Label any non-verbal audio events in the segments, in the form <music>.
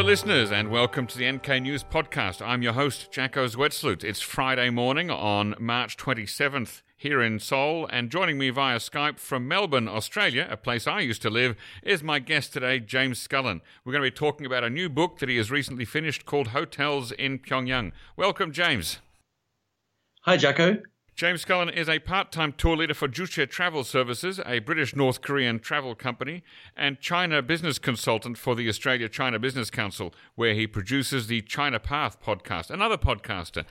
Hello, listeners, and welcome to the NK News Podcast. I'm your host, Jacco Zwetsloot. It's Friday morning on March 27th here in Seoul, and joining me via Skype from Melbourne, Australia, a place I used to live, is my guest today, James Scullin. We're going to be talking about a new book that he has recently finished called Hotels in Pyongyang. Welcome, James. Hi, Jacco. James Scullin is a part time tour leader for Juche Travel Services, a British North Korean travel company, and China business consultant for the Australia China Business Council, where he produces the China Path podcast, another podcaster.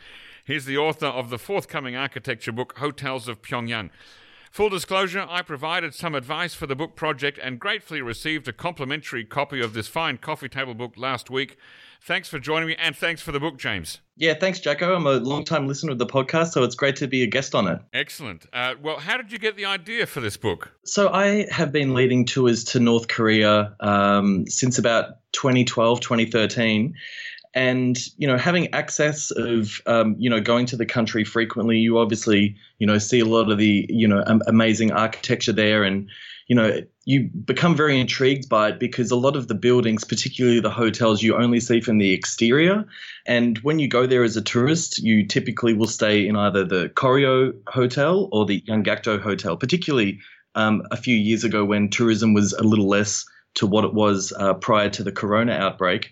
He's the author of the forthcoming architecture book, Hotels of Pyongyang. Full disclosure, I provided some advice for the book project and gratefully received a complimentary copy of this fine coffee table book last week. Thanks for joining me and thanks for the book, James. Yeah, thanks, Jacco. I'm a long time listener of the podcast, so it's great to be a guest on it. Excellent. Uh, well, how did you get the idea for this book? So, I have been leading tours to North Korea um, since about 2012, 2013 and you know having access of um, you know going to the country frequently you obviously you know see a lot of the you know amazing architecture there. And you know you become very intrigued by it because a lot of the buildings particularly the hotels you only see from the exterior. And when you go there as a tourist you typically will stay in either the Koryo hotel or the Yanggakdo hotel particularly um, a few years ago when tourism was a little less to what it was uh, prior to the corona outbreak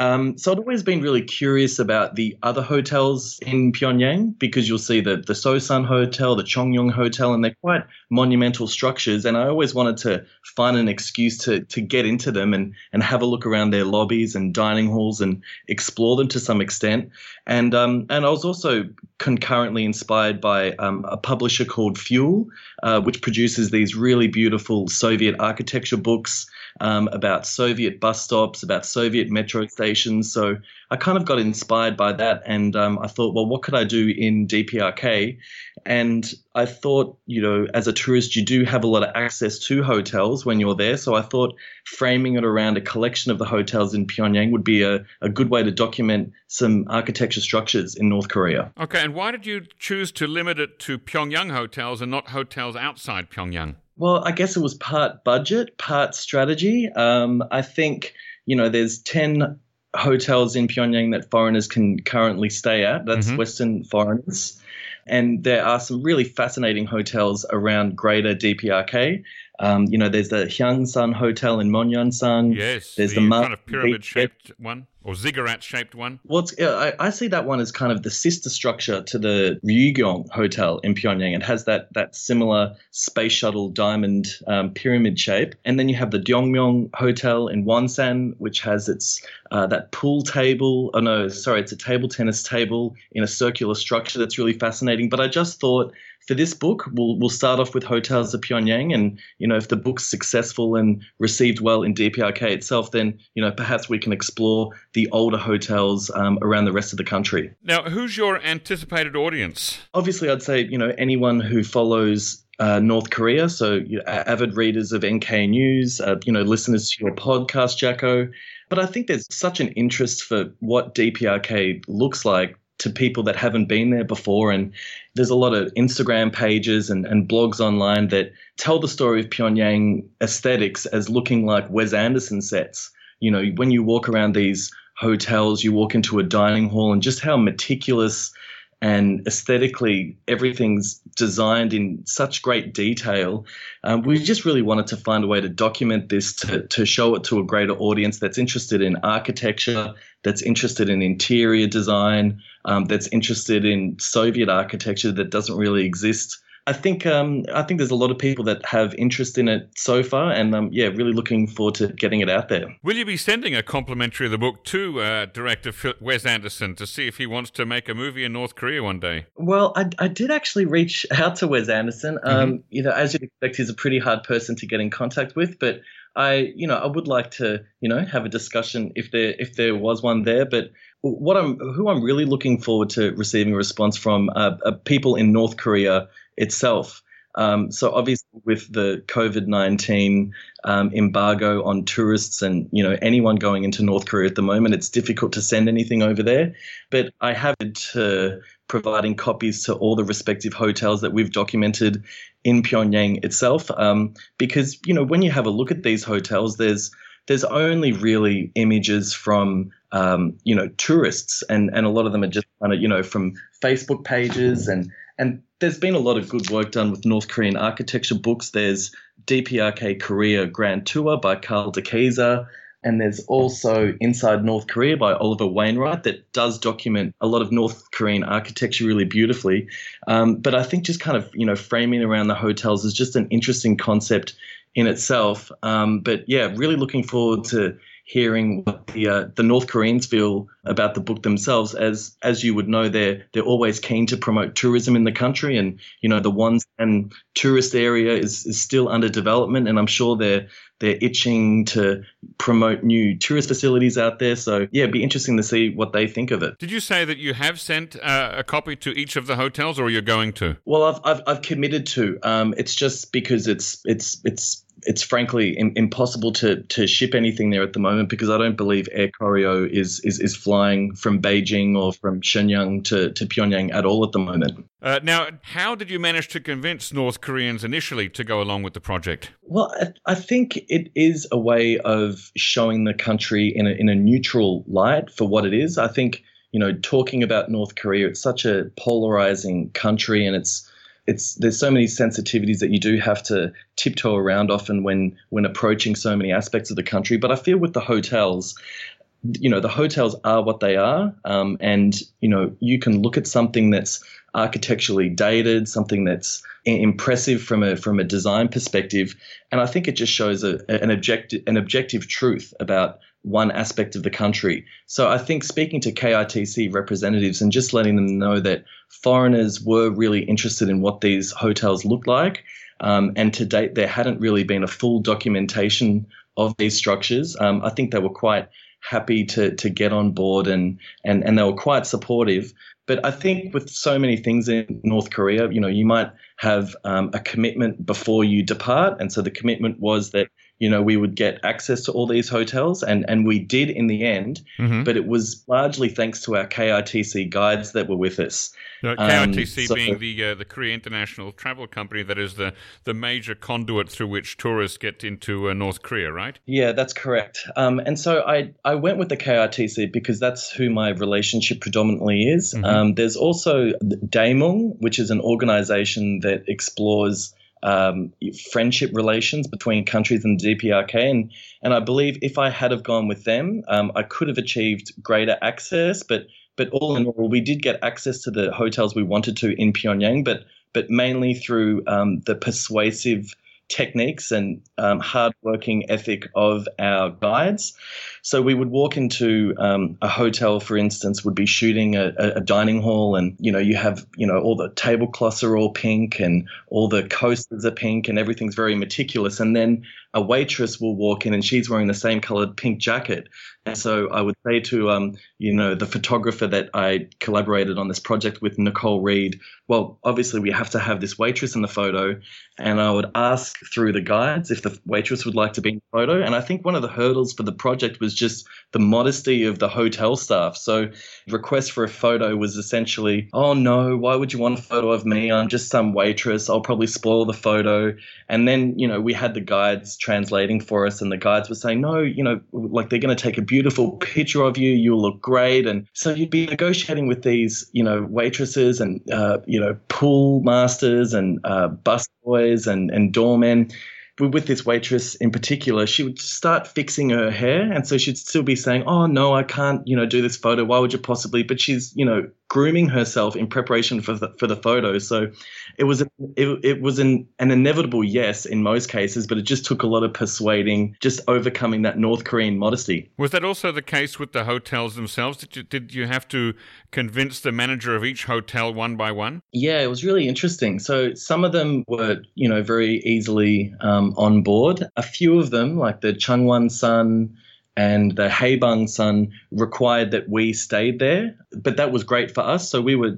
um, so I'd always been really curious about the other hotels in Pyongyang because you'll see the the Sosan Hotel, the Chongyong Hotel, and they're quite monumental structures. And I always wanted to find an excuse to to get into them and and have a look around their lobbies and dining halls and explore them to some extent. And um, and I was also concurrently inspired by um, a publisher called Fuel, uh, which produces these really beautiful Soviet architecture books um, about Soviet bus stops, about Soviet metro stations. So I kind of got inspired by that, and um, I thought, well, what could I do in DPRK? And I thought, you know, as a tourist, you do have a lot of access to hotels when you're there. So I thought framing it around a collection of the hotels in Pyongyang would be a, a good way to document some architecture structures in North Korea. Okay, and why did you choose to limit it to Pyongyang hotels and not hotels outside Pyongyang? Well, I guess it was part budget, part strategy. Um, I think, you know, there's 10 hotels in Pyongyang that foreigners can currently stay at. That's mm-hmm. Western foreigners. And there are some really fascinating hotels around greater DPRK. Um, you know, there's the Hyangsan Hotel in Myohyangsan. Yes, there's the, the kind of pyramid shaped one or ziggurat shaped one. Well, I, I, see that one as kind of the sister structure to the Ryugyong Hotel in Pyongyang. It has that that similar space shuttle diamond um, pyramid shape, and then you have the Dongmyeong Hotel in Wonsan, which has its uh, that pool table. Oh no, sorry, it's a table tennis table in a circular structure that's really fascinating. But I just thought for this book, we'll we'll start off with hotels of Pyongyang, and you know if the book's successful and received well in DPRK itself, then you know perhaps we can explore the older hotels um, around the rest of the country. Now, who's your anticipated audience? Obviously, I'd say you know anyone who follows uh, North Korea. So you know, avid readers of NK News, uh, you know, listeners to your podcast, Jacco. But I think there's such an interest for what DPRK looks like to people that haven't been there before. And there's a lot of Instagram pages and, and blogs online that tell the story of Pyongyang aesthetics as looking like Wes Anderson sets. You know, when you walk around these hotels, you walk into a dining hall, and just how meticulous and aesthetically everything's designed in such great detail. Um, we just really wanted to find a way to document this to, to show it to a greater audience that's interested in architecture, that's interested in interior design, um, that's interested in Soviet architecture that doesn't really exist I think um, I think there's a lot of people that have interest in it so far, and um, yeah, really looking forward to getting it out there. Will you be sending a complimentary of the book to uh, director Wes Anderson to see if he wants to make a movie in North Korea one day? Well, I, I did actually reach out to Wes Anderson. Um, mm-hmm. You know, as you'd expect, he's a pretty hard person to get in contact with, but I, you know, I would like to, you know, have a discussion if there if there was one there. But what I'm, who I'm really looking forward to receiving a response from uh, are people in North Korea itself. Um, so obviously, with the COVID nineteen um, embargo on tourists and you know anyone going into North Korea at the moment, it's difficult to send anything over there. But I have to providing copies to all the respective hotels that we've documented in Pyongyang itself, um, because you know when you have a look at these hotels, there's there's only really images from um, you know tourists, and and a lot of them are just kind of you know from Facebook pages and and there's been a lot of good work done with North Korean architecture books. There's DPRK Korea Grand Tour by Karl DeKeyser. And there's also Inside North Korea by Oliver Wainwright that does document a lot of North Korean architecture really beautifully. Um, but I think just kind of, you know, framing around the hotels is just an interesting concept in itself. Um, but yeah, really looking forward to hearing what the uh, the North Koreans feel about the book themselves. As as you would know, they're they're always keen to promote tourism in the country, and you know the ones and tourist area is is still under development, and I'm sure they're they're itching to promote new tourist facilities out there. So yeah, it'd be interesting to see what they think of it. Did you say that you have sent uh, a copy to each of the hotels, or you're going to? Well, I've I've, I've committed to. Um, it's just because it's it's it's it's frankly in, impossible to to ship anything there at the moment because I don't believe Air Koryo is is, is flying from Beijing or from Shenyang to, to Pyongyang at all at the moment. Uh, now, how did you manage to convince North Koreans initially to go along with the project? Well, I, I think it is a way of showing the country in a, in a neutral light for what it is. I think you know talking about North Korea, it's such a polarizing country, and it's it's there's so many sensitivities that you do have to tiptoe around often when when approaching so many aspects of the country. But I feel with the hotels, you know, the hotels are what they are, um, and you know, you can look at something that's architecturally dated, something that's impressive from a from a design perspective, and I think it just shows a, an objective an objective truth about one aspect of the country. So I think speaking to KITC representatives and just letting them know that foreigners were really interested in what these hotels look like. Um, and to date, there hadn't really been a full documentation of these structures. Um, I think they were quite happy to to get on board and and and they were quite supportive. But I think with so many things in North Korea, you know, you might have um, a commitment before you depart, and so the commitment was that you know, we would get access to all these hotels, and, and we did in the end, mm-hmm. but it was largely thanks to our KITC guides that were with us. Now, KITC um, so, being the uh, the Korea International Travel Company, that is the, the major conduit through which tourists get into uh, North Korea, right? Yeah, that's correct. Um, and so I, I went with the KITC because that's who my relationship predominantly is. Mm-hmm. Um, there's also Taemun, which is an organization that explores um, friendship relations between countries and the DPRK. And, and I believe if I had have gone with them, um, I could have achieved greater access. But but all in all, we did get access to the hotels we wanted to in Pyongyang, but but mainly through um, the persuasive techniques and um, hardworking ethic of our guides. So we would walk into um, a hotel, for instance, would be shooting a, a, dining hall, and you know you have you know all the tablecloths are all pink, and all the coasters are pink, and everything's very meticulous. And then a waitress will walk in, and she's wearing the same colored pink jacket. And so I would say to um, you know the photographer that I collaborated on this project with, Nicole Reed. Well, obviously we have to have this waitress in the photo, and I would ask through the guides if the waitress would like to be in the photo. And I think one of the hurdles for the project was just the modesty of the hotel staff. So, request for a photo was essentially, oh no, why would you want a photo of me? I'm just some waitress. I'll probably spoil the photo. And then, you know, we had the guides translating for us, and the guides were saying, no, you know, like they're going to take a beautiful picture of you. You'll look great. And so you'd be negotiating with these, you know, waitresses and, uh, you know, pool masters and uh, bus boys and, and doormen with this waitress in particular, she would start fixing her hair, and so she'd still be saying, "Oh no, I can't, you know, do this photo. Why would you possibly?" But she's, you know, grooming herself in preparation for the, for the photo. So it was it, it was an, an inevitable yes in most cases, but it just took a lot of persuading, just overcoming that North Korean modesty. Was that also the case with the hotels themselves? Did you, did you have to convince the manager of each hotel one by one? Yeah, it was really interesting. So some of them were, you know, very easily um, on board. A few of them, like the Changgwangsan and the Haebangsan required that we stayed there. But that was great for us. So we were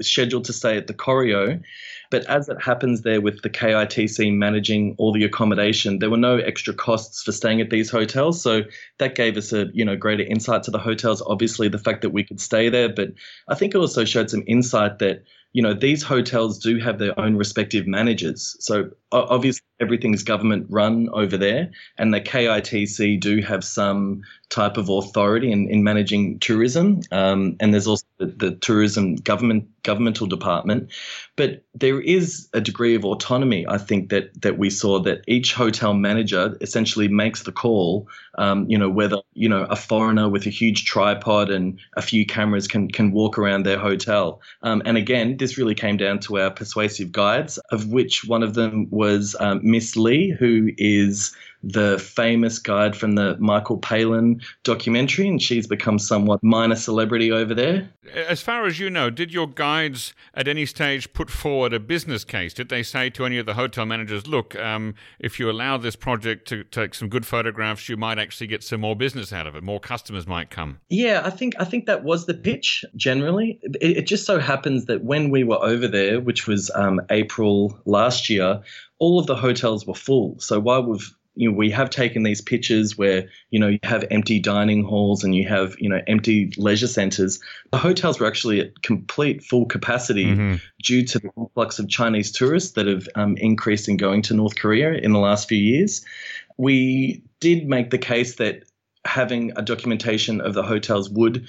scheduled to stay at the Koryo. But as it happens there with the KITC managing all the accommodation, there were no extra costs for staying at these hotels. So that gave us a you know greater insight to the hotels. Obviously, the fact that we could stay there, but I think it also showed some insight that you know, these hotels do have their own respective managers. So obviously everything's government run over there, and the KITC do have some type of authority in, in managing tourism. Um, and there's also the, the, tourism government governmental department. But there is a degree of autonomy, I think, that that we saw that each hotel manager essentially makes the call. Um, you know, whether you know a foreigner with a huge tripod and a few cameras can can walk around their hotel. Um, and again, this really came down to our persuasive guides, of which one of them was um, Miss Lee, who is the famous guide from the Michael Palin documentary, and she's become somewhat minor celebrity over there. As far as you know, did your guides at any stage put forward a business case? Did they say to any of the hotel managers, look, um, if you allow this project to take some good photographs, you might actually get some more business out of it, more customers might come? Yeah, I think I think that was the pitch generally. It, it just so happens that when we were over there, which was um, April last year, all of the hotels were full. So while we've you know, we have taken these pictures where, you know, you have empty dining halls and you have, you know, empty leisure centers. The hotels were actually at complete full capacity mm-hmm. due to the influx of Chinese tourists that have um, increased in going to North Korea in the last few years. We did make the case that having a documentation of the hotels would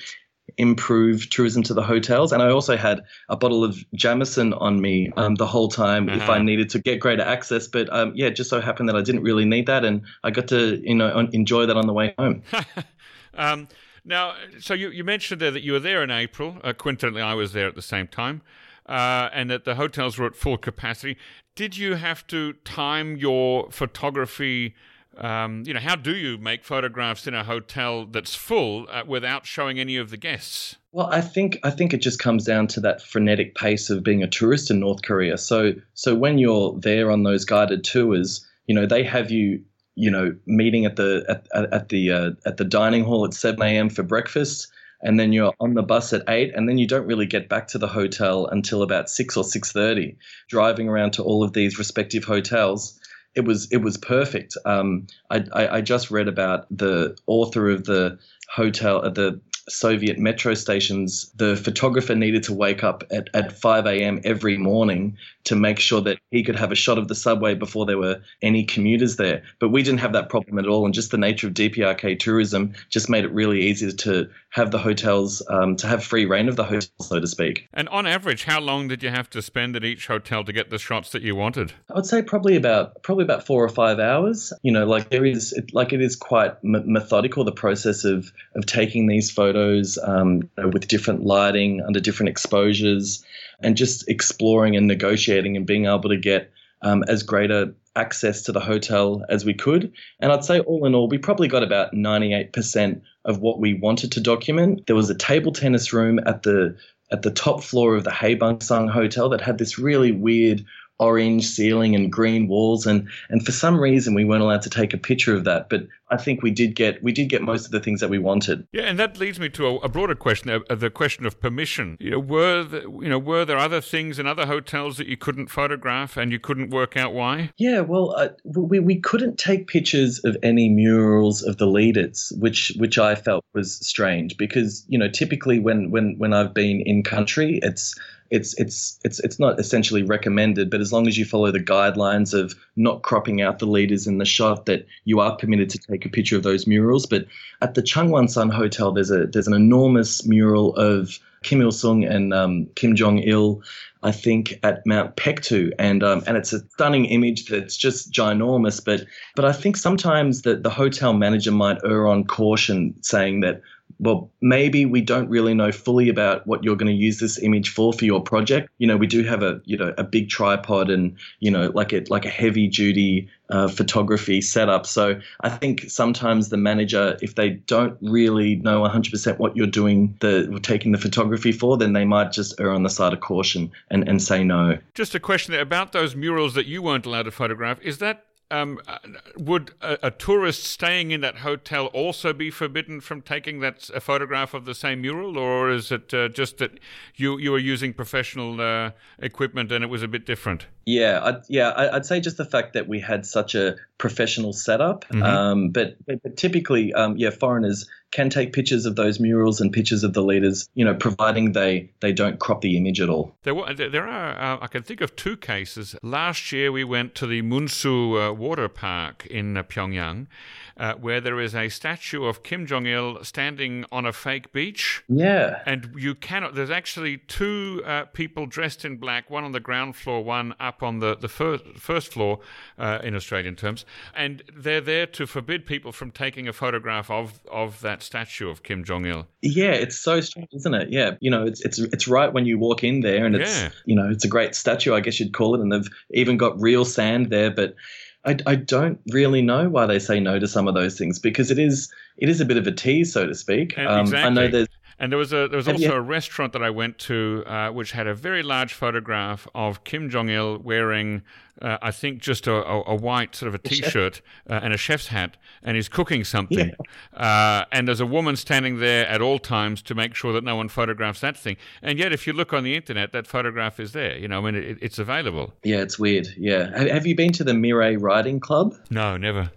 improve tourism to the hotels. And I also had a bottle of Jameson on me um, the whole time uh-huh. if I uh-huh. needed to get greater access. But um, yeah, it just so happened that I didn't really need that, and I got to you know enjoy that on the way home. <laughs> um, now, so you, you mentioned there that you were there in April. Uh, coincidentally, I was there at the same time. Uh, and that the hotels were at full capacity. Did you have to time your photography um, you know, how do you make photographs in a hotel that's full uh, without showing any of the guests? Well, I think I think it just comes down to that frenetic pace of being a tourist in North Korea. So so when you're there on those guided tours, you know they have you you know meeting at the at, at the uh, at the dining hall at 7 a.m. for breakfast and then you're on the bus at 8 and then you don't really get back to the hotel until about 6 or 6.30 driving around to all of these respective hotels it was it was perfect. Um, I, I, I just read about the author of the hotel at the Soviet metro stations, the photographer needed to wake up at, at 5 a.m. every morning to make sure that he could have a shot of the subway before there were any commuters there. But we didn't have that problem at all. And just the nature of DPRK tourism just made it really easy to have the hotels, um, to have free reign of the hotel, so to speak. And on average, how long did you have to spend at each hotel to get the shots that you wanted? I would say probably about probably about four or five hours. You know, like there is, like it is quite m- methodical the process of of taking these photos um, with different lighting under different exposures and just exploring and negotiating and being able to get um, as greater access to the hotel as we could. And I'd say all in all, we probably got about 98% of what we wanted to document. There was a table tennis room at the at the top floor of the Haebangsan Hotel that had this really weird orange ceiling and green walls and and for some reason we weren't allowed to take a picture of that but I think we did get we did get most of the things that we wanted. Yeah, and that leads me to a, a broader question: uh, the question of permission. You know, were the, you know were there other things in other hotels that you couldn't photograph and you couldn't work out why? Yeah, well, uh, we we couldn't take pictures of any murals of the leaders, which which I felt was strange because you know typically when when when I've been in country, it's it's it's it's it's not essentially recommended, but as long as you follow the guidelines of not cropping out the leaders in the shot, that you are permitted to take a picture of those murals. But at the Changgwangsan Hotel, there's a there's an enormous mural of Kim Il Sung and um, Kim Jong Il, I think, at Mount Paektu, and um, and it's a stunning image that's just ginormous. But but I think sometimes that the hotel manager might err on caution, saying that well, maybe we don't really know fully about what you're going to use this image for for your project. You know, we do have a you know a big tripod and you know like a like a heavy duty uh, photography setup. So I think sometimes the manager, if they don't really know 100% what you're doing, the taking the photography for, then they might just err on the side of caution and and say no. Just a question about those murals that you weren't allowed to photograph. Is that um, uh, would a, a, tourist staying in that hotel also be forbidden from taking that a photograph of the same mural, or is it uh, just that you you were using professional uh, equipment and it was a bit different? Yeah, I'd, yeah, I'd say just the fact that we had such a professional setup, mm-hmm. um, but, but, typically, um, yeah, foreigners can take pictures of those murals and pictures of the leaders, you know, providing they they don't crop the image at all. There, were, there are, uh, I can think of two cases. Last year we went to the Munsu uh, Water Park in uh, Pyongyang, uh, where there is a statue of Kim Jong Il standing on a fake beach. Yeah. And you cannot, there's actually two uh, people dressed in black, one on the ground floor, one up on the, the first, first floor uh, in Australian terms. And they're there to forbid people from taking a photograph of, of that statue of Kim Jong Il. Yeah, it's so strange, isn't it? Yeah. You know, it's, it's, it's right when you walk in there and it's, yeah. you know, it's a great statue, I guess you'd call it. And they've even got real sand there. But I, I don't really know why they say no to some of those things because it is it is a bit of a tease, so to speak. Um, exactly. I know there's and there was a there was also a restaurant that I went to uh, which had a very large photograph of Kim Jong Il wearing, uh, I think, just a, a, a, white sort of a t-shirt uh, and a chef's hat, and he's cooking something. Yeah. Uh, and there's a woman standing there at all times to make sure that no one photographs that thing. And yet, if you look on the internet, that photograph is there. You know, I mean, it, it's available. Yeah, it's weird. Yeah, have, have you been to the Mirae Riding Club? No, never.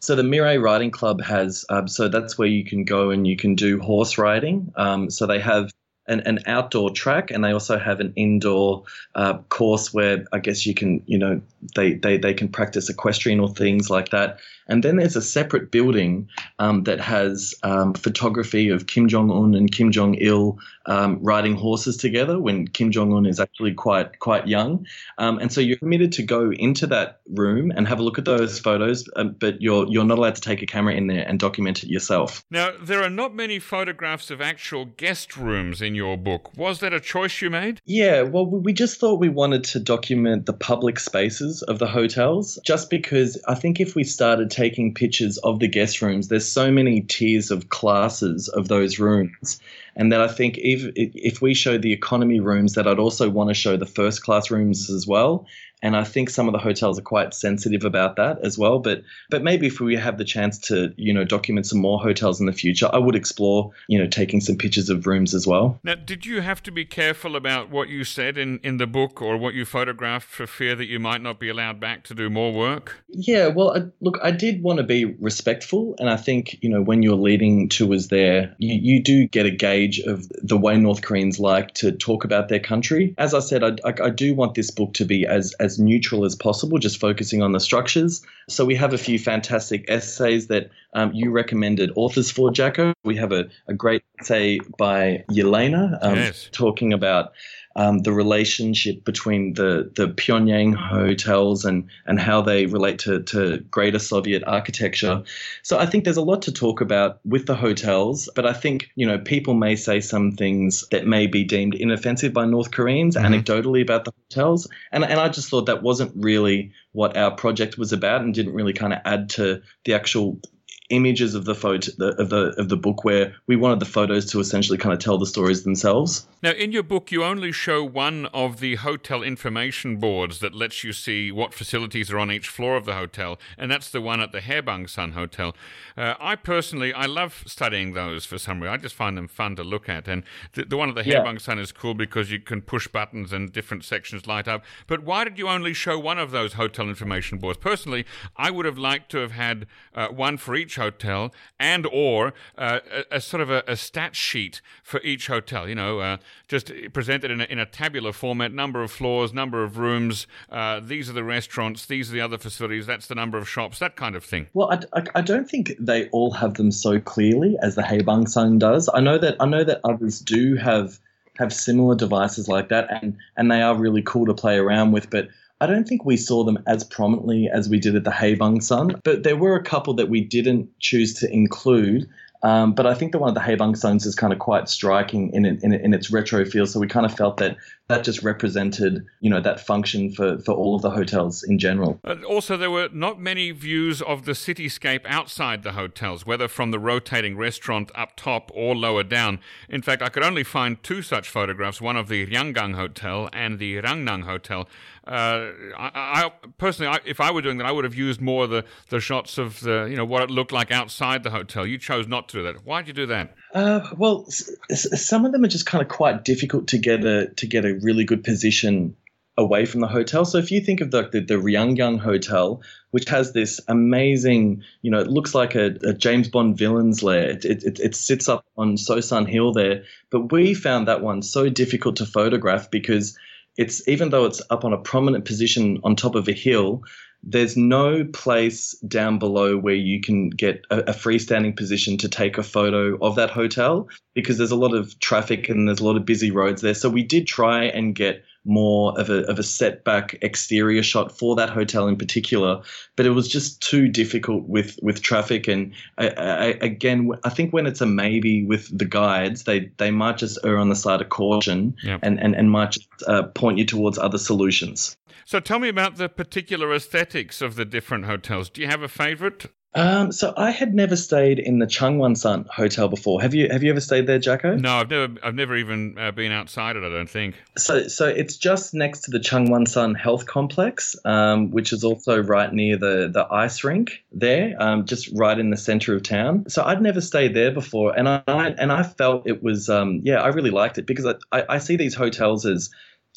So the Mirae Riding Club has, um, so that's where you can go and you can do horse riding. Um, so they have an, an outdoor track and they also have an indoor uh, course where I guess you can, you know, they, they, they can practice equestrian or things like that. And then there's a separate building um, that has um, photography of Kim Jong Un and Kim Jong Il um, riding horses together when Kim Jong Un is actually quite quite young. Um, and so you're permitted to go into that room and have a look at those photos, um, but you're you're not allowed to take a camera in there and document it yourself. Now there are not many photographs of actual guest rooms in your book. Was that a choice you made? Yeah. Well, we just thought we wanted to document the public spaces of the hotels, just because I think if we started taking pictures of the guest rooms. There's so many tiers of classes of those rooms and that I think if if we show the economy rooms, that I'd also want to show the first class rooms as well. And I think some of the hotels are quite sensitive about that as well. But but maybe if we have the chance to you know document some more hotels in the future, I would explore you know taking some pictures of rooms as well. Now, did you have to be careful about what you said in in the book or what you photographed for fear that you might not be allowed back to do more work? Yeah, well, I, look, I did want to be respectful, and I think you know when you're leading tours there, you, you do get a gauge of the way North Koreans like to talk about their country. As I said, I, I, I do want this book to be as, as neutral as possible, just focusing on the structures. So we have a few fantastic essays that um, you recommended authors for, Jacco. We have a, a great essay by Yelena um, yes. talking about um, the relationship between the, the Pyongyang hotels and, and how they relate to, to greater Soviet architecture. So I think there's a lot to talk about with the hotels, but I think, you know, people may say some things that may be deemed inoffensive by North Koreans mm-hmm. anecdotally about the hotels. And, and I just thought that wasn't really what our project was about and didn't really kind of add to the actual images of the photo of the of the book where we wanted the photos to essentially kind of tell the stories themselves. Now, in your book, you only show one of the hotel information boards that lets you see what facilities are on each floor of the hotel, and that's the one at the Haebangsan Hotel. Uh, I personally, I love studying those for some reason. I just find them fun to look at, and the, the one at the yeah. Haebangsan is cool because you can push buttons and different sections light up. But why did you only show one of those hotel information boards? Personally, I would have liked to have had uh, one for each hotel and or uh, a, a, sort of a, a, stat sheet for each hotel. You know, uh, just presented in a, in a, tabular format: number of floors, number of rooms. Uh, these are the restaurants. These are the other facilities. That's the number of shops. That kind of thing. Well, I, I, I don't think they all have them so clearly as the Haebangsan does. I know that I know that others do have have similar devices like that, and and they are really cool to play around with, but I don't think we saw them as prominently as we did at the Haebangsan, but there were a couple that we didn't choose to include um, but I think the one of the Haebangsan is kind of quite striking in, in, in its retro feel. So we kind of felt that that just represented, you know, that function for, for all of the hotels in general. Also, there were not many views of the cityscape outside the hotels, whether from the rotating restaurant up top or lower down. In fact, I could only find two such photographs, one of the Ryanggang Hotel and the Rangnang Hotel. Uh, I, I, personally, I, if I were doing that, I would have used more the, the shots of the, you know, what it looked like outside the hotel. You chose not to do that. Why did you do that? Uh, well, s- some of them are just kind of quite difficult to get a to get a really good position away from the hotel. So if you think of the the, the Hotel, which has this amazing, you know, it looks like a, a James Bond villain's lair. It, it, it sits up on Sosan Hill there, but we found that one so difficult to photograph because it's even though it's up on a prominent position on top of a hill, there's no place down below where you can get a, a, freestanding position to take a photo of that hotel because there's a lot of traffic and there's a lot of busy roads there. So we did try and get more of a, of a setback exterior shot for that hotel in particular, but it was just too difficult with, with traffic. And I, I, again, I think when it's a maybe with the guides, they, they might just err on the side of caution yep. and, and, and might just uh, point you towards other solutions. So tell me about the particular aesthetics of the different hotels. Do you have a favorite? Um, so I had never stayed in the Changgwangsan Hotel before. Have you Have you ever stayed there, Jacco? No, I've never I've never even uh, been outside it. I don't think. So so it's just next to the Changgwangsan Health Complex, um, which is also right near the the ice rink there, um, just right in the center of town. So I'd never stayed there before, and I and I felt it was um, yeah I really liked it because I, I, I see these hotels as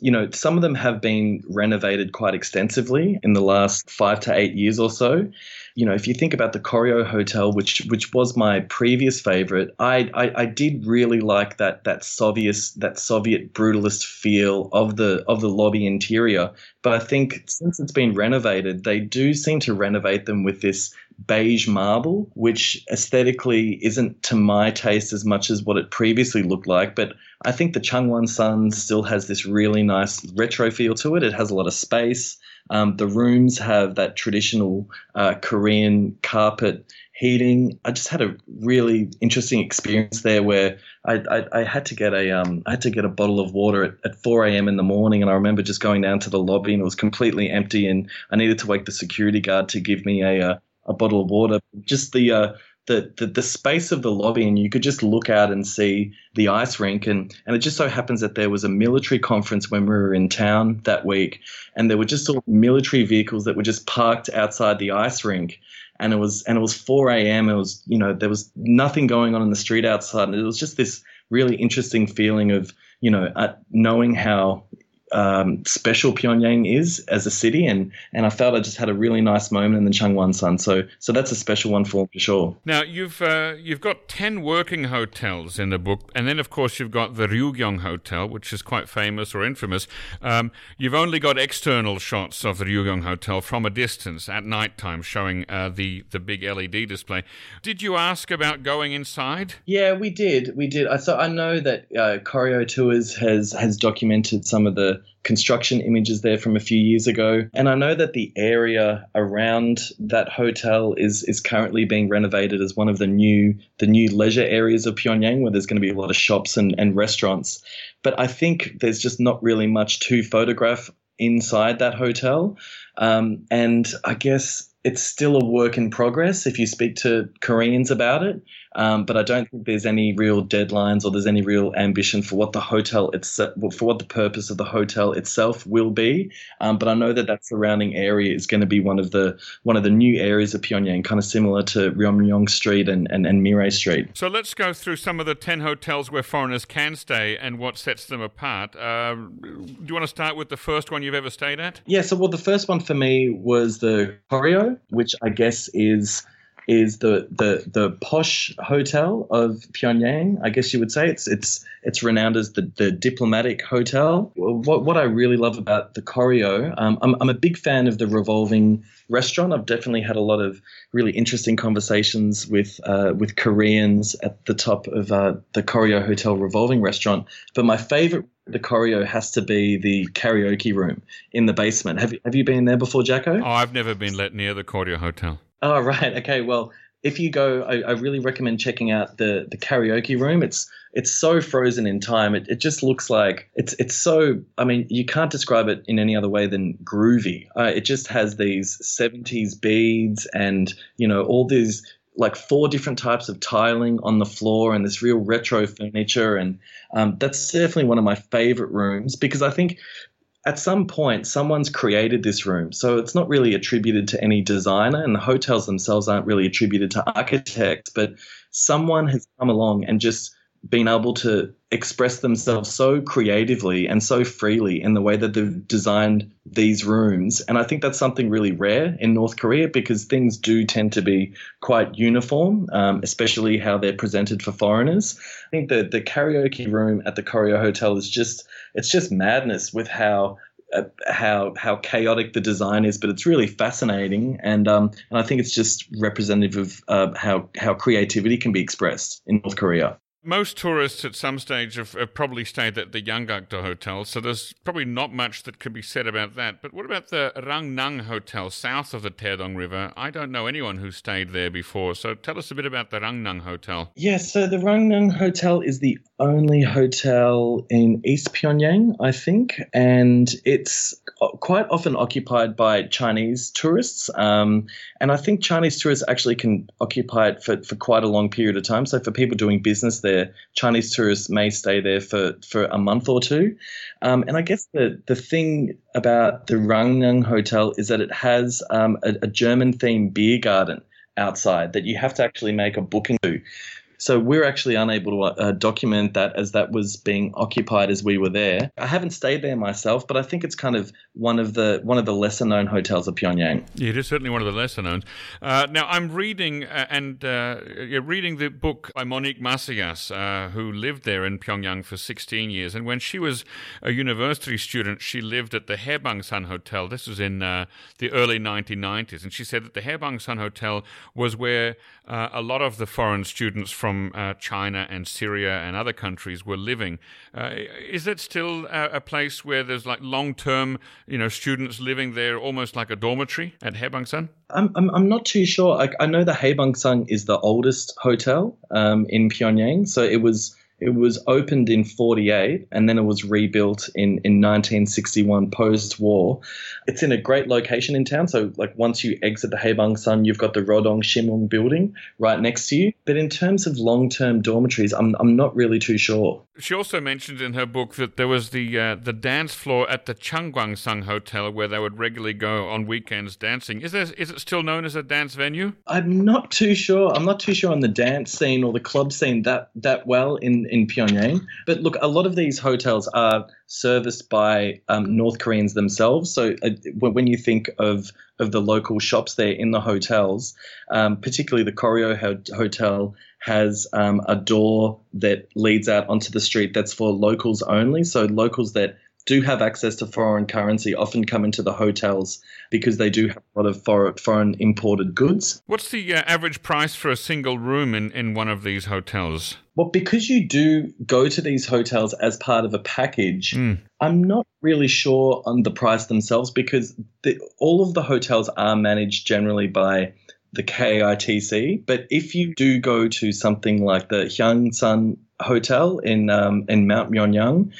you know, some of them have been renovated quite extensively in the last five to eight years or so. You know, if you think about the Koryo Hotel, which which was my previous favorite, I, I, I did really like that that Soviet that Soviet brutalist feel of the of the lobby interior. But I think since it's been renovated, they do seem to renovate them with this beige marble, which aesthetically isn't to my taste as much as what it previously looked like. But I think the Changgwangsan still has this really nice retro feel to it. It has a lot of space. Um, the rooms have that traditional uh, Korean carpet heating. I just had a really interesting experience there where I, I, I had to get a um, I had to get a bottle of water at, at 4 a.m. in the morning, and I remember just going down to the lobby and it was completely empty, and I needed to wake the security guard to give me a uh, a bottle of water. Just the uh, the, the, the space of the lobby, and you could just look out and see the ice rink. And, and it just so happens that there was a military conference when we were in town that week, and there were just all military vehicles that were just parked outside the ice rink. And it was and it was 4 a.m. It was you know there was nothing going on in the street outside, and it was just this really interesting feeling of you know uh, knowing how um, special Pyongyang is as a city, and and I felt I just had a really nice moment in the Changgwangsan. So so that's a special one for for sure. Now you've uh, you've got ten working hotels in the book, and then of course you've got the Ryugyong Hotel, which is quite famous or infamous. Um, you've only got external shots of the Ryugyong Hotel from a distance at night time, showing uh, the the big LED display. Did you ask about going inside? Yeah, we did. We did. I So I know that uh, Koryo Tours has has documented some of the construction images there from a few years ago. And I know that the area around that hotel is is currently being renovated as one of the new the new leisure areas of Pyongyang where there's going to be a lot of shops and, and restaurants. But I think there's just not really much to photograph inside that hotel. Um, and I guess it's still a work in progress if you speak to Koreans about it. Um, but I don't think there's any real deadlines or there's any real ambition for what the hotel itself, for what the purpose of the hotel itself will be. Um, but I know that that surrounding area is going to be one of the one of the new areas of Pyongyang, kind of similar to Ryomyong Street and, and, and Mirae Street. So let's go through some of the 10 hotels where foreigners can stay and what sets them apart. Uh, do you want to start with the first one you've ever stayed at? Yeah, so well, the first one for me was the Koryo, which I guess is is the the the posh hotel of Pyongyang. I guess you would say it's it's it's renowned as the the diplomatic hotel. What what I really love about the Koryo, um, I'm I'm a big fan of the revolving restaurant. I've definitely had a lot of really interesting conversations with uh, with Koreans at the top of uh, the Koryo Hotel revolving restaurant. But my favorite the Koryo has to be the karaoke room in the basement. Have you, have you been there before, Jacco? Oh, I've never been let near the Koryo Hotel. Oh, right. Okay. Well, if you go, I, I, really recommend checking out the the karaoke room. It's it's so frozen in time. It, it just looks like it's it's so. I mean, you can't describe it in any other way than groovy. Uh, it just has these '70s beads and you know all these like four different types of tiling on the floor and this real retro furniture and um, that's definitely one of my favorite rooms because I think at some point someone's created this room. So it's not really attributed to any designer and the hotels themselves aren't really attributed to architects but someone has come along and just been able to express themselves so creatively and so freely in the way that they've designed these rooms. And I think that's something really rare in North Korea because things do tend to be quite uniform, um, especially how they're presented for foreigners. I think the the karaoke room at the Koryo Hotel is just it's just madness with how uh, how how chaotic the design is, but it's really fascinating, and um, and I think it's just representative of uh, how how creativity can be expressed in North Korea. Most tourists at some stage have, have, probably stayed at the Yanggakdo Hotel, so there's probably not much that could be said about that. But what about the Rangnang Hotel south of the Taedong River? I don't know anyone who's stayed there before, so tell us a bit about the Rangnang Hotel. Yes, yeah, so the Rangnang Hotel is the only hotel in East Pyongyang, I think, and it's quite often occupied by Chinese tourists. Um, and I think Chinese tourists actually can occupy it for, for quite a long period of time. So for people doing business there, Chinese tourists may stay there for, for a month or two. Um, and I guess the, the thing about the Rangnang Hotel is that it has um, a, a German themed beer garden outside that you have to actually make a booking to. So we're actually unable to uh, document that as that was being occupied as we were there. I haven't stayed there myself, but I think it's kind of one of the one of the lesser known hotels of Pyongyang. Yeah, it is certainly one of the lesser known. Uh, now I'm reading uh, and uh, reading the book by Monique Macias, uh, who lived there in Pyongyang for 16 years, and when she was a university student, she lived at the Haebangsan Hotel. This was in uh, the early 1990s, and she said that the Haebangsan Hotel was where a lot of the foreign students from from uh, China and Syria and other countries were living. Uh, is it still a, a, place where there's like long-term, you know, students living there, almost like a dormitory at Haebangsan? I'm, I'm, I'm not too sure. I, I know the Haebangsan is the oldest hotel um, in Pyongyang, so it was it was opened in 48 and then it was rebuilt in, in 1961 post war. It's in a great location in town. So, like, once you exit the Haebangsan, you've got the Rodong Sinmun building right next to you. But in terms of long term dormitories, I'm, I'm not really too sure. She also mentioned in her book that there was the uh, the dance floor at the Changgwangsan Hotel where they would regularly go on weekends dancing. Is there, is it still known as a dance venue? I'm not too sure. I'm not too sure on the dance scene or the club scene that that well in in Pyongyang. But look, a lot of these hotels are serviced by um, North Koreans themselves. So uh, when you think of of the local shops there in the hotels, um, particularly the Koryo ho- Hotel has um, a door that leads out onto the street that's for locals only. So locals that do have access to foreign currency often come into the hotels because they do have a lot of foreign imported goods. What's the uh, average price for a single room in, in one of these hotels? Well, because you do go to these hotels as part of a package, mm. I'm not really sure on the price themselves because the, all of the hotels are managed generally by the KITC. But if you do go to something like the Hyangsan Hotel in um, in Mount Myohyang,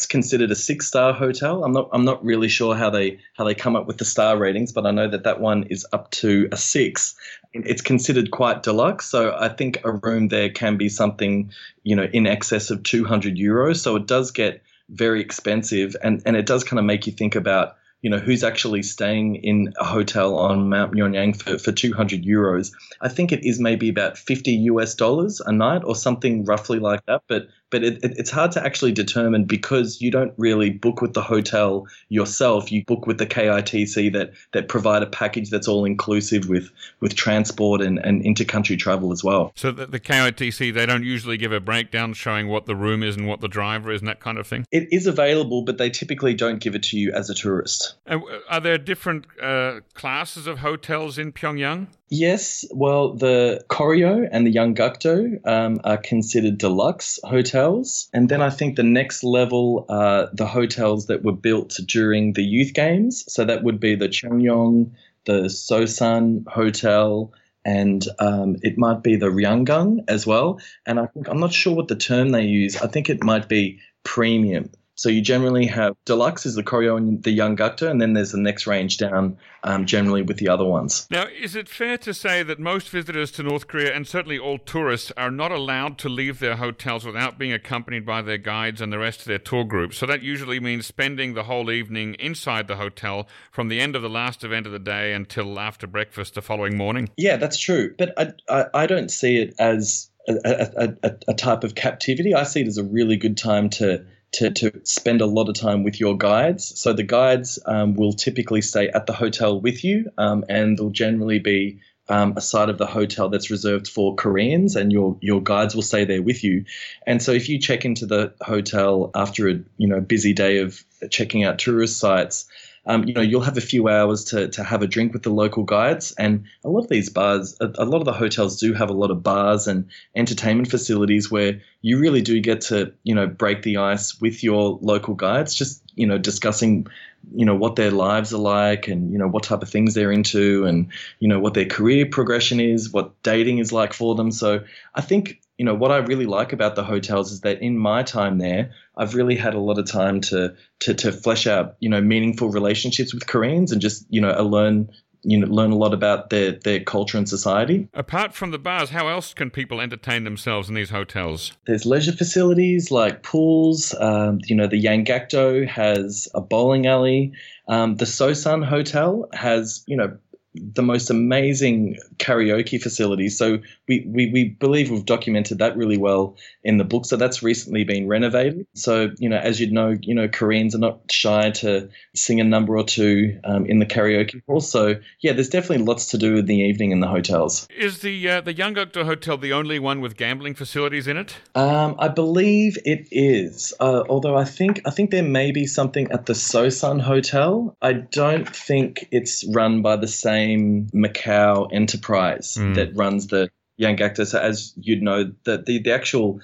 it's considered a six star hotel. I'm not I'm not really sure how they how they come up with the star ratings, but I know that that one is up to a six. It's considered quite deluxe, so I think a room there can be something you know in excess of 200 euros. So it does get very expensive, and and it does kind of make you think about you know, who's actually staying in a hotel on Mount Myohyang for, for 200 euros. I think it is maybe about 50 US dollars a night or something roughly like that. But but it, it, it's hard to actually determine because you don't really book with the hotel yourself. You book with the KITC that that provide a package that's all inclusive with with transport and, and intercountry travel as well. So the, the KITC they don't usually give a breakdown showing what the room is and what the driver is and that kind of thing. It is available, but they typically don't give it to you as a tourist. are there different uh, classes of hotels in Pyongyang? Yes, well, the Koryo and the Yanggakdo um, are considered deluxe hotels. And then I think the next level are the hotels that were built during the youth games. So that would be the Cheongyong, the Sosan Hotel, and um, it might be the Ryanggang as well. And I think, I'm not sure what the term they use. I think it might be premium. So you generally have deluxe is the Koryo and the Yanggakdo, and then there's the next range down um, generally with the other ones. Now, is it fair to say that most visitors to North Korea, and certainly all tourists, are not allowed to leave their hotels without being accompanied by their guides and the rest of their tour group? So that usually means spending the whole evening inside the hotel from the end of the last event of the day until after breakfast the following morning? Yeah, that's true. But I, I, I don't see it as a, a, a, a type of captivity. I see it as a really good time to to, to spend a lot of time with your guides. So the guides um, will typically stay at the hotel with you, um, and they'll generally be um, a side of the hotel that's reserved for Koreans, and your your guides will stay there with you. And so if you check into the hotel after a you know busy day of checking out tourist sites, um, you know, you'll have a few hours to, to have a drink with the local guides. And a lot of these bars, a, a, lot of the hotels do have a lot of bars and entertainment facilities where you really do get to, you know, break the ice with your local guides, just, you know, discussing, you know, what their lives are like and, you know, what type of things they're into and, you know, what their career progression is, what dating is like for them. So I think you know what I really like about the hotels is that in my time there, I've really had a lot of time to to to flesh out you know meaningful relationships with Koreans and just you know learn you know learn a lot about their their culture and society. Apart from the bars, how else can people entertain themselves in these hotels? There's leisure facilities like pools. Um, you know, the Yanggakdo has a bowling alley. Um, the Sosan Hotel has you know the most amazing karaoke facilities. So we, we, we believe we've documented that really well in the book. So that's recently been renovated. So, you know, as you'd know, you know, Koreans are not shy to sing a number or two um, in the karaoke hall. So yeah, there's definitely lots to do in the evening in the hotels. Is the uh, the Yanggakdo Hotel the only one with gambling facilities in it? Um, I believe it is. Uh, although I think I think there may be something at the Sosan Hotel. I don't think it's run by the same same Macau enterprise mm. that runs the Yanggakdo. So as you'd know, the, the, the actual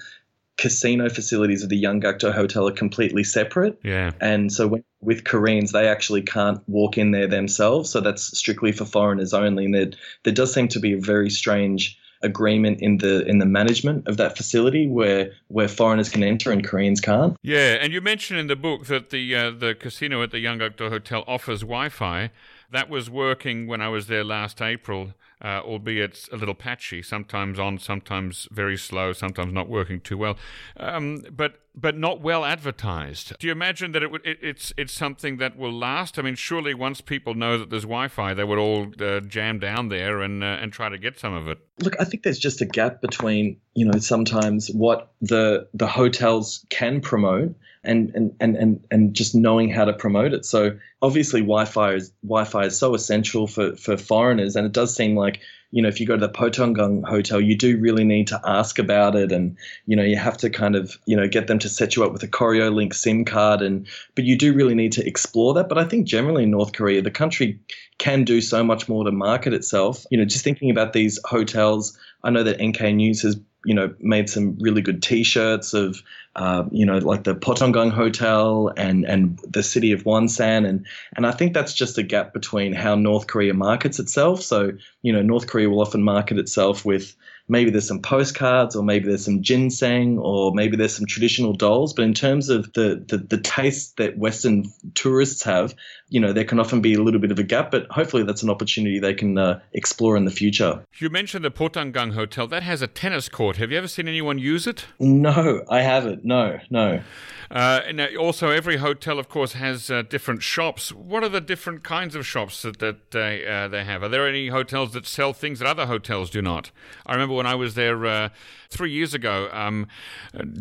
casino facilities of the Yanggakdo Hotel are completely separate. Yeah. And so when, with Koreans, they actually can't walk in there themselves. So that's strictly for foreigners only. And there, there does seem to be a very strange agreement in the in the management of that facility where where foreigners can enter and Koreans can't. Yeah, and you mentioned in the book that the uh, the casino at the Yanggakdo Hotel offers Wi-Fi. That was working when I was there last April, uh, albeit a little patchy, sometimes on, sometimes very slow, sometimes not working too well, um, but but not well advertised. Do you imagine that it it, it's it's something that will last? I mean, surely once people know that there's Wi-Fi, they would all uh, jam down there and uh, and try to get some of it. Look, I think there's just a gap between you know sometimes what the the hotels can promote and and and and, and just knowing how to promote it. So obviously Wi-Fi is Wi-Fi is so essential for for foreigners, and it does seem like you know if you go to the Potonggang hotel, you do really need to ask about it, and you know you have to kind of you know get them to set you up with a Koryolink SIM card, and but you do really need to explore that. But I think generally in North Korea, the country can do so much more to market itself. You know, just thinking about these hotels, I know that NK News has you know made some really good T-shirts of uh, you know like the Potonggang Hotel and and the city of Wonsan and and I think that's just a gap between how North Korea markets itself. So you know North Korea will often market itself with maybe there's some postcards or maybe there's some ginseng or maybe there's some traditional dolls. But in terms of the, the, the taste that western tourists have you know there can often be a little bit of a gap but hopefully that's an opportunity they can uh, explore in the future. You mentioned the potonggang hotel. That has a tennis court. Have you ever seen anyone use it? No i haven't. No no. Uh, and also, every hotel, of course, has uh, different shops. What are the different kinds of shops that, that uh, they have? Are there any hotels that sell things that other hotels do not? I remember when I was there uh, three years ago um,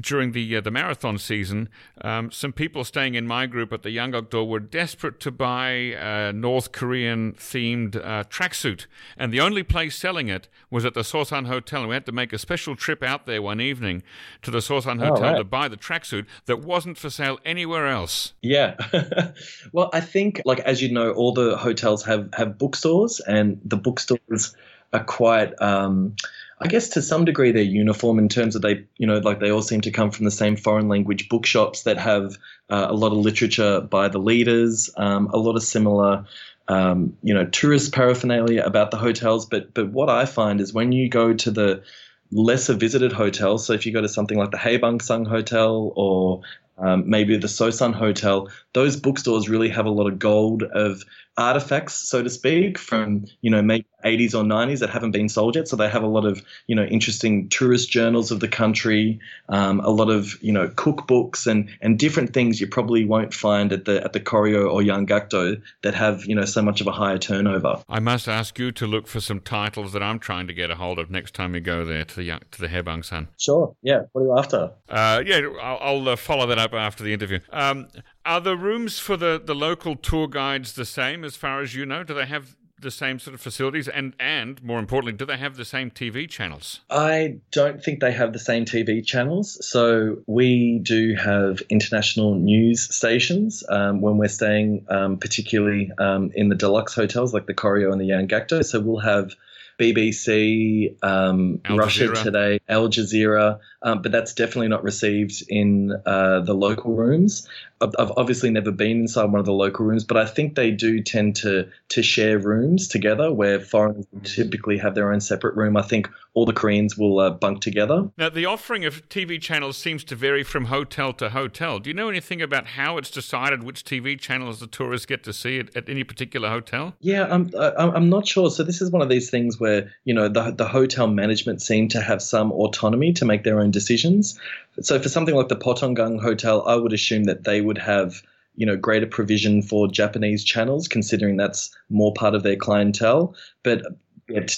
during the uh, the marathon season, um, some people staying in my group at the Yanggakdo were desperate to buy a North Korean themed uh, tracksuit, and the only place selling it was at the Sosan Hotel. And we had to make a special trip out there one evening to the Sosan Hotel oh, right. to buy the tracksuit that wasn't for sale anywhere else. Yeah, <laughs> well, I think like as you know, all the hotels have have bookstores, and the bookstores are quite. Um, I guess to some degree they're uniform in terms of they, you know, like they all seem to come from the same foreign language bookshops that have uh, a lot of literature by the leaders, um, a lot of similar, um, you know, tourist paraphernalia about the hotels. But but what I find is when you go to the lesser visited hotels, so if you go to something like the Haebangsan Hotel or um, maybe the Sosan Hotel, those bookstores really have a lot of gold of artifacts, so to speak, from you know maybe 80s or 90s that haven't been sold yet. So they have a lot of you know interesting tourist journals of the country, um, a lot of you know cookbooks and and different things you probably won't find at the at the Koryo or Yanggakdo that have you know so much of a higher turnover. I must ask you to look for some titles that I'm trying to get a hold of next time we go there to the to the Haebangsan. Sure. Yeah. What are you after? Uh, yeah, I'll, I'll uh, follow that up after the interview. Um, are the rooms for the, the local tour guides the same as far as you know? Do they have the same sort of facilities? And and more importantly do they have the same TV channels? I don't think they have the same TV channels. So we do have international news stations um, when we're staying um, particularly um, in the deluxe hotels like the Koryo and the Yanggakdo so we'll have BBC, um, Russia Today, Al Jazeera, um, but that's definitely not received in uh, the local rooms. I've obviously never been inside one of the local rooms, but I think they do tend to to share rooms together, where foreigners typically have their own separate room. I think all the Koreans will uh, bunk together. Now, the offering of TV channels seems to vary from hotel to hotel. Do you know anything about how it's decided which TV channels the tourists get to see at, at any particular hotel? Yeah, I'm I'm not sure. So this is one of these things where you know the the hotel management seem to have some autonomy to make their own decisions. So for something like the Potonggang Hotel, I would assume that they would have you know greater provision for Japanese channels, considering that's more part of their clientele. But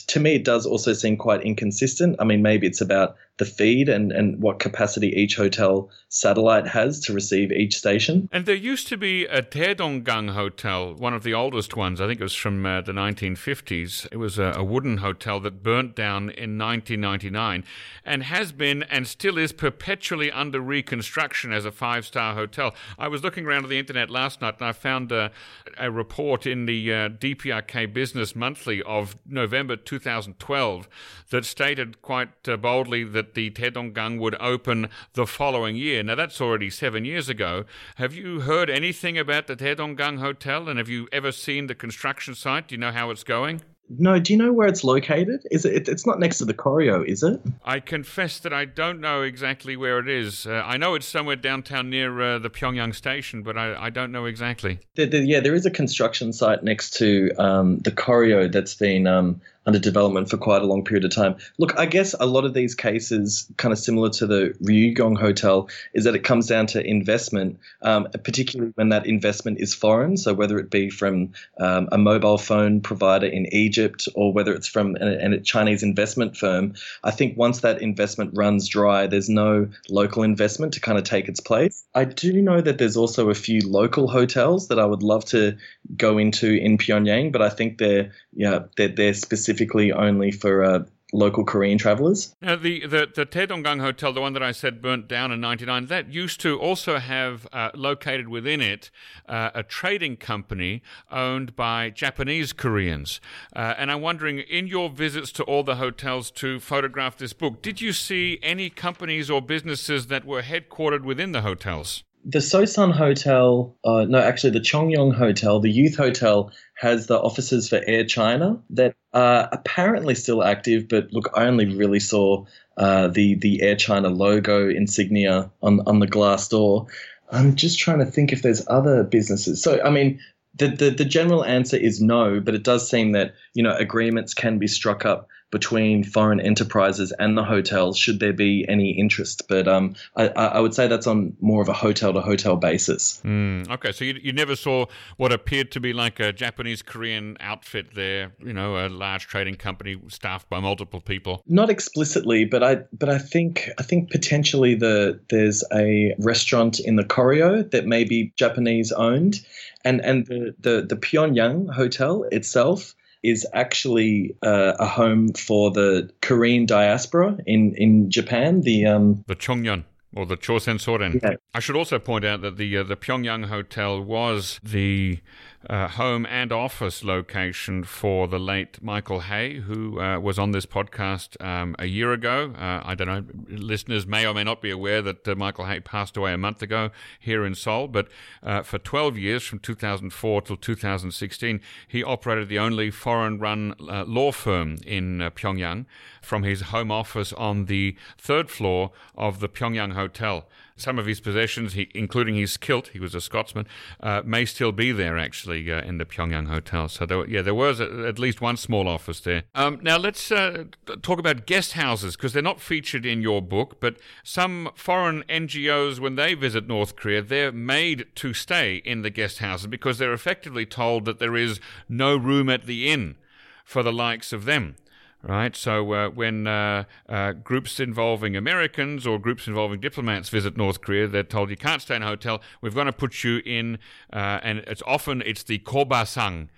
to me, it does also seem quite inconsistent. I mean, maybe it's about the feed and, and what capacity each hotel satellite has to receive each station. And there used to be a Taedonggang hotel, one of the oldest ones. I think it was from uh, the 1950s. It was a, a, wooden hotel that burnt down in 1999 and has been and still is perpetually under reconstruction as a five star hotel. I was looking around on the internet last night and I found a, a report in the uh, DPRK Business Monthly of November 2012 that stated quite uh, boldly that that the Taedonggang would open the following year. Now, that's already seven years ago. Have you heard anything about the Taedonggang Hotel and have you ever seen the construction site? Do you know how it's going? No, do you know where it's located? Is it? It's not next to the Koryo, is it? I confess that I don't know exactly where it is. Uh, I know it's somewhere downtown near uh, the Pyongyang station, but I, I don't know exactly. The, the, yeah, there is a construction site next to um, the Koryo that's been um, under development for quite a long period of time. Look, I guess a lot of these cases, kind of similar to the Ryugyong Hotel, is that it comes down to investment, um, particularly when that investment is foreign. So whether it be from um, a mobile phone provider in Egypt or whether it's from a, a Chinese investment firm, I think once that investment runs dry, there's no local investment to kind of take its place. I do know that there's also a few local hotels that I would love to go into in Pyongyang, but I think they're yeah they're, they're specifically only for uh, local Korean travelers. Now, the, the, the Taedonggang Hotel, the one that I said burnt down in 99, that used to also have uh, located within it uh, a trading company owned by Japanese Koreans. Uh, and I'm wondering, in your visits to all the hotels to photograph this book, did you see any companies or businesses that were headquartered within the hotels? The Sosan Hotel, uh, no, actually the Chongnyon Hotel, the youth hotel, has the offices for Air China that are apparently still active. But look, I only really saw uh, the the Air China logo insignia on on the glass door. I'm just trying to think if there's other businesses. So I mean, the, the, the general answer is no, but it does seem that you know agreements can be struck up between foreign enterprises and the hotels should there be any interest. But um, I, I would say that's on more of a hotel to hotel basis. Mm, okay, so you, you never saw what appeared to be like a Japanese Korean outfit there, you know, a large trading company staffed by multiple people. Not explicitly, but I but I think I think potentially the there's a restaurant in the Koryo that may be Japanese owned, and and the the, the Pyongyang hotel itself is actually uh, a home for the Korean diaspora in, in Japan. The um, the Chongryon or the Chosen Soren. Yeah. I should also point out that the uh, the Pyongyang hotel was the uh, home and office location for the late Michael Hay, who uh, was on this podcast um, a year ago. Uh, I don't know, listeners may or may not be aware that uh, Michael Hay passed away a month ago here in Seoul, but uh, for 12 years, from 2004 till 2016, he operated the only foreign run uh, law firm in Pyongyang from his home office on the third floor of the Pyongyang Hotel. some of his possessions, he, including his kilt, he was a Scotsman, uh, may still be there actually uh, in the Pyongyang hotel. So there, yeah, there was a, at least one small office there. Um, now let's uh, talk about guest houses because they're not featured in your book, but some foreign NGOs, when they visit North Korea, they're made to stay in the guest houses because they're effectively told that there is no room at the inn for the likes of them right? So uh, when uh, uh, groups involving Americans or groups involving diplomats visit North Korea, they're told you can't stay in a hotel. We're going to put you in, uh, and it's often it's the Kobangsan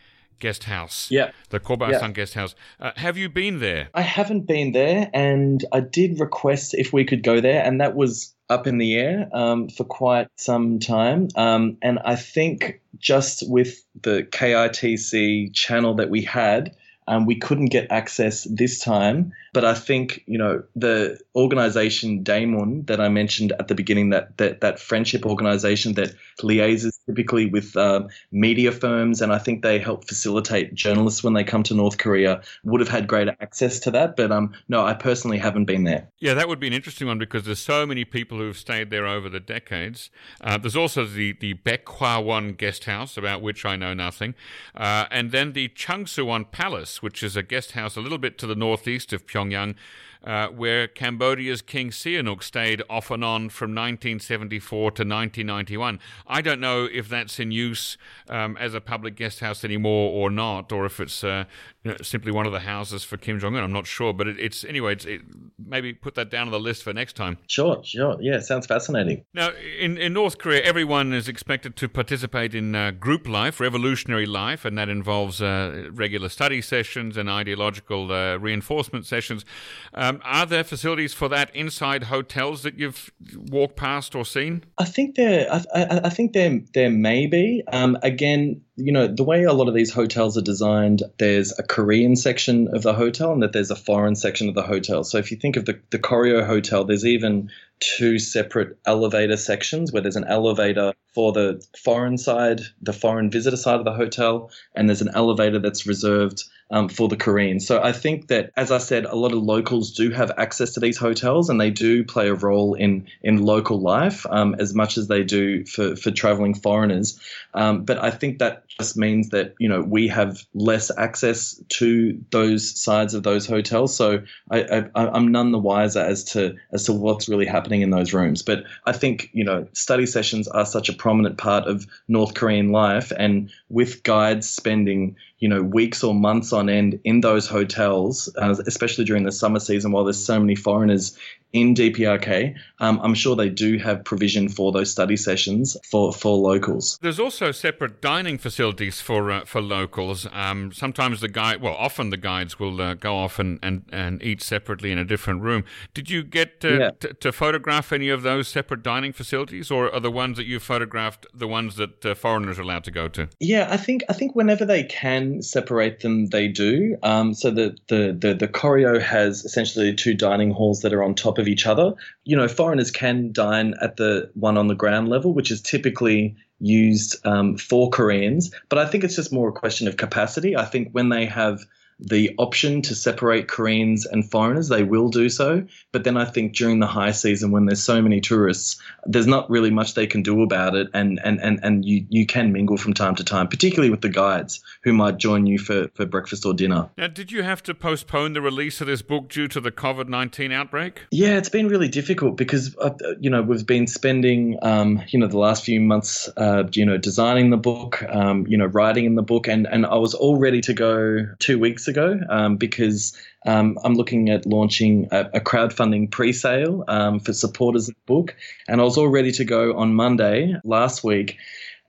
guest house. Yeah. The Kobangsan yeah. guest house. Uh, have you been there? I haven't been there, and I did request if we could go there, and that was up in the air um, for quite some time. Um, and I think just with the KITC channel that we had, um, we couldn't get access this time, but I think you know the organization Taemun that I mentioned at the beginning, that that, that friendship organization that liaises typically with uh, media firms, and I think they help facilitate journalists when they come to North Korea, would have had greater access to that. But um, no, I personally haven't been there. Yeah, that would be an interesting one because there's so many people who have stayed there over the decades. Uh, there's also the the Baekwawon guest house about which I know nothing, uh, and then the Changsuwon Palace, which is a guest house a little bit to the northeast of Pyongyang uh, where Cambodia's King Sihanouk stayed off and on from 1974 to 1991. I don't know if that's in use um, as a public guest house anymore or not, or if it's uh, you know, simply one of the houses for Kim Jong Un. I'm not sure, but it, it's anyway. It's, it, maybe put that down on the list for next time. Sure, sure. Yeah, sounds fascinating. Now, in, in North Korea, everyone is expected to participate in uh, group life, revolutionary life, and that involves uh, regular study sessions and ideological uh, reinforcement sessions. Um, are there facilities for that inside hotels that you've walked past or seen? I think there. I, I, I think there there may be. Um, again, you know, the way a lot of these hotels are designed, there's a Korean section of the hotel and that there's a foreign section of the hotel. So if you think of the, the Koryo Hotel, there's even two separate elevator sections where there's an elevator for the foreign side, the foreign visitor side of the hotel, and there's an elevator that's reserved um, for the Koreans. So I think that, as I said, a lot of locals do have access to these hotels, and they do play a role in in local life um, as much as they do for for traveling foreigners. Um, but I think that just means that you know we have less access to those sides of those hotels. So I, I, I'm none the wiser as to as to what's really happening in those rooms. But I think you know study sessions are such a prominent part of North Korean life, and with guides spending you know weeks or months on end in those hotels, uh, especially during the summer season, while there's so many foreigners in DPRK, um, I'm sure they do have provision for those study sessions for, for locals. There's also separate dining facilities for uh, for locals. Um, sometimes the guide, well, often the guides will uh, go off and, and, and eat separately in a different room. Did you get to, yeah. t- to photograph any of those separate dining facilities, or are the ones that you photographed the ones that uh, foreigners are allowed to go to? Yeah, I think I think whenever they can separate them, they do. Um, so the, the the the Koryo has essentially two dining halls that are on top of each other. You know, foreigners can dine at the one on the ground level, which is typically used um, for Koreans. But I think it's just more a question of capacity. I think when they have the option to separate Koreans and foreigners, they will do so. But then I think during the high season, when there's so many tourists, there's not really much they can do about it. And, and, and, and you, you can mingle from time to time, particularly with the guides who might join you for, for breakfast or dinner. Now, did you have to postpone the release of this book due to the COVID 19 outbreak? Yeah, it's been really difficult because, uh, you know, we've been spending, um, you know, the last few months, uh, you know, designing the book, um, you know, writing in the book. And, and I was all ready to go two weeks ago um, because um, I'm looking at launching a, a crowdfunding pre-sale um, for supporters of the book, and I was all ready to go on Monday last week.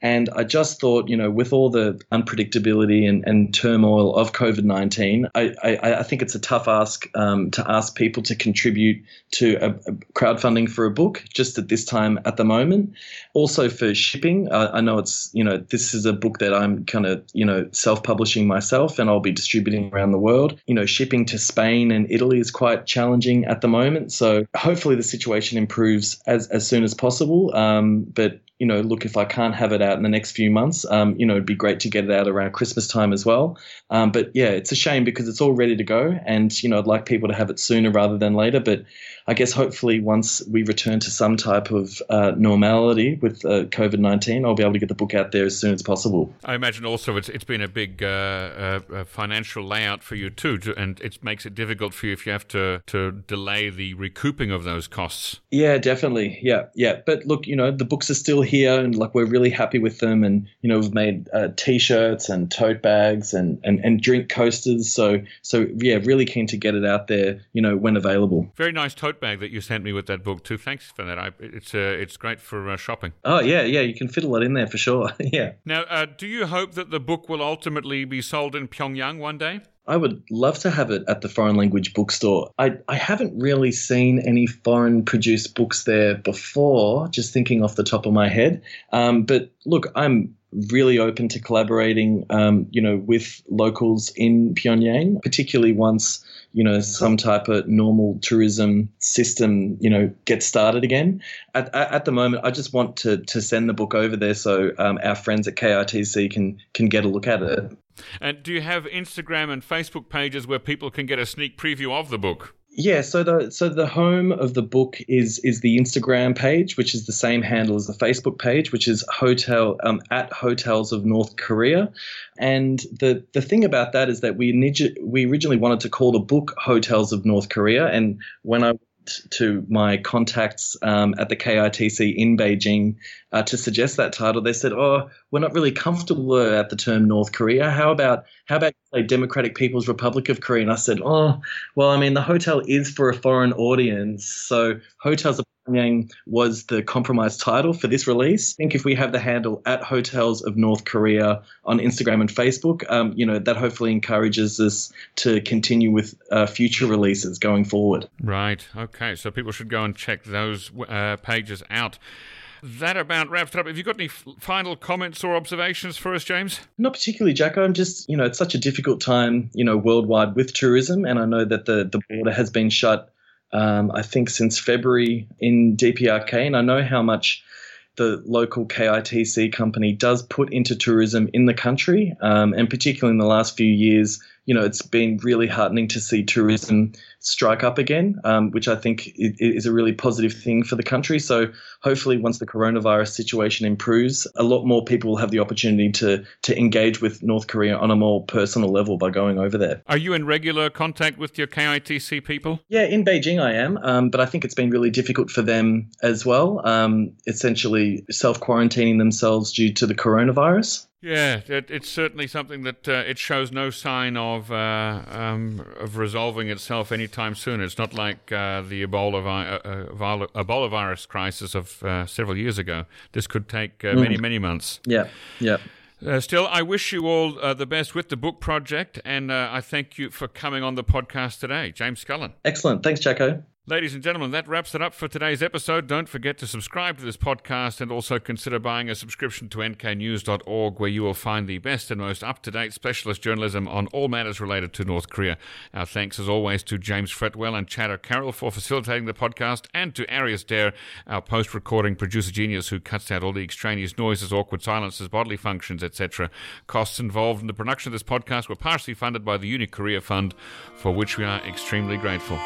And I just thought, you know, with all the unpredictability and, and turmoil of COVID 19, I, I, I, think it's a tough ask um, to ask people to contribute to a, a, crowdfunding for a book just at this time at the moment. Also for shipping, uh, I know it's, you know, this is a book that I'm kind of, you know, self publishing myself and I'll be distributing around the world. You know, shipping to Spain and Italy is quite challenging at the moment. So hopefully the situation improves as, as soon as possible. Um, but you know, look, if I can't have it out in the next few months, um, you know, it'd be great to get it out around Christmas time as well. Um, but yeah, it's a shame because it's all ready to go, and you know, I'd like people to have it sooner rather than later. But I guess hopefully once we return to some type of uh, normality with uh, COVID nineteen, I'll be able to get the book out there as soon as possible. I imagine also it's it's been a big uh, uh, uh financial layout for you too, to, and it makes it difficult for you if you have to to delay the recouping of those costs. Yeah, definitely. Yeah, yeah. But look, you know, the books are still here, and like we're really happy with them, and you know, we've made uh, t-shirts and tote bags and, and and drink coasters. So so yeah, really keen to get it out there, you know, when available. Very nice tote bag that you sent me with that book too. Thanks for that. I, it's uh, it's great for uh, shopping. Oh yeah, yeah. You can fit a lot in there for sure. <laughs> yeah. Now, uh, do you hope that the book will ultimately be sold in Pyongyang one day? I would love to have it at the foreign language bookstore. I, I haven't really seen any foreign produced books there before, just thinking off the top of my head. Um, but look, I'm really open to collaborating, um, you know, with locals in Pyongyang, particularly once you know some type of normal tourism system, you know, get started again. At, at the moment, I just want to to send the book over there so um, our friends at KITC can can get a look at it. And do you have Instagram and Facebook pages where people can get a sneak preview of the book? Yeah, so the so the home of the book is is the Instagram page, which is the same handle as the Facebook page, which is hotel um, at hotels of North Korea. And the the thing about that is that we we originally wanted to call the book Hotels of North Korea, and when I went to my contacts um, at the KITC in Beijing uh, to suggest that title. They said, "Oh, we're not really comfortable at the term North Korea. How about how about say Democratic People's Republic of Korea?" And I said, "Oh, well, I mean, the hotel is for a foreign audience, so hotels of Pyongyang was the compromise title for this release. I think if we have the handle at Hotels of North Korea on Instagram and Facebook, um, you know, that hopefully encourages us to continue with uh, future releases going forward. Right. Okay. So people should go and check those uh, pages out. That about wraps it up. Have you got any f- final comments or observations for us, James? Not particularly, Jacco. I'm just, you know, it's such a difficult time, you know, worldwide with tourism, and I know that the the border has been shut um, I think since February in DPRK, and I know how much the local KITC company does put into tourism in the country, um, and particularly in the last few years, you know, it's been really heartening to see tourism strike up again, um, which I think is a really positive thing for the country. So hopefully, once the coronavirus situation improves, a lot more people will have the opportunity to to engage with North Korea on a more personal level by going over there. Are you in regular contact with your KITC people? Yeah, in Beijing I am, um, but I think it's been really difficult for them as well. Um, essentially, self quarantining themselves due to the coronavirus. Yeah, it, it's certainly something that uh, it shows no sign of uh, um, of resolving itself anytime soon. It's not like uh, the Ebola, vi- uh, uh, Ebola virus crisis of uh, several years ago. This could take mm. many, many months. Yeah, yeah. still, I wish you all the best with the book project, and I thank you for coming on the podcast today, James Scullin. Excellent. Thanks, Jacco. Ladies and gentlemen, that wraps it up for today's episode. Don't forget to subscribe to this podcast and also consider buying a subscription to nknews.org, where you will find the best and most up to date specialist journalism on all matters related to North Korea. Our thanks, as always, to James Fretwell and Chad O'Carroll for facilitating the podcast, and to Arius Dare, our post recording producer genius who cuts out all the extraneous noises, awkward silences, bodily functions, etc. Costs involved in the production of this podcast were partially funded by the Uni Korea Fund, for which we are extremely grateful.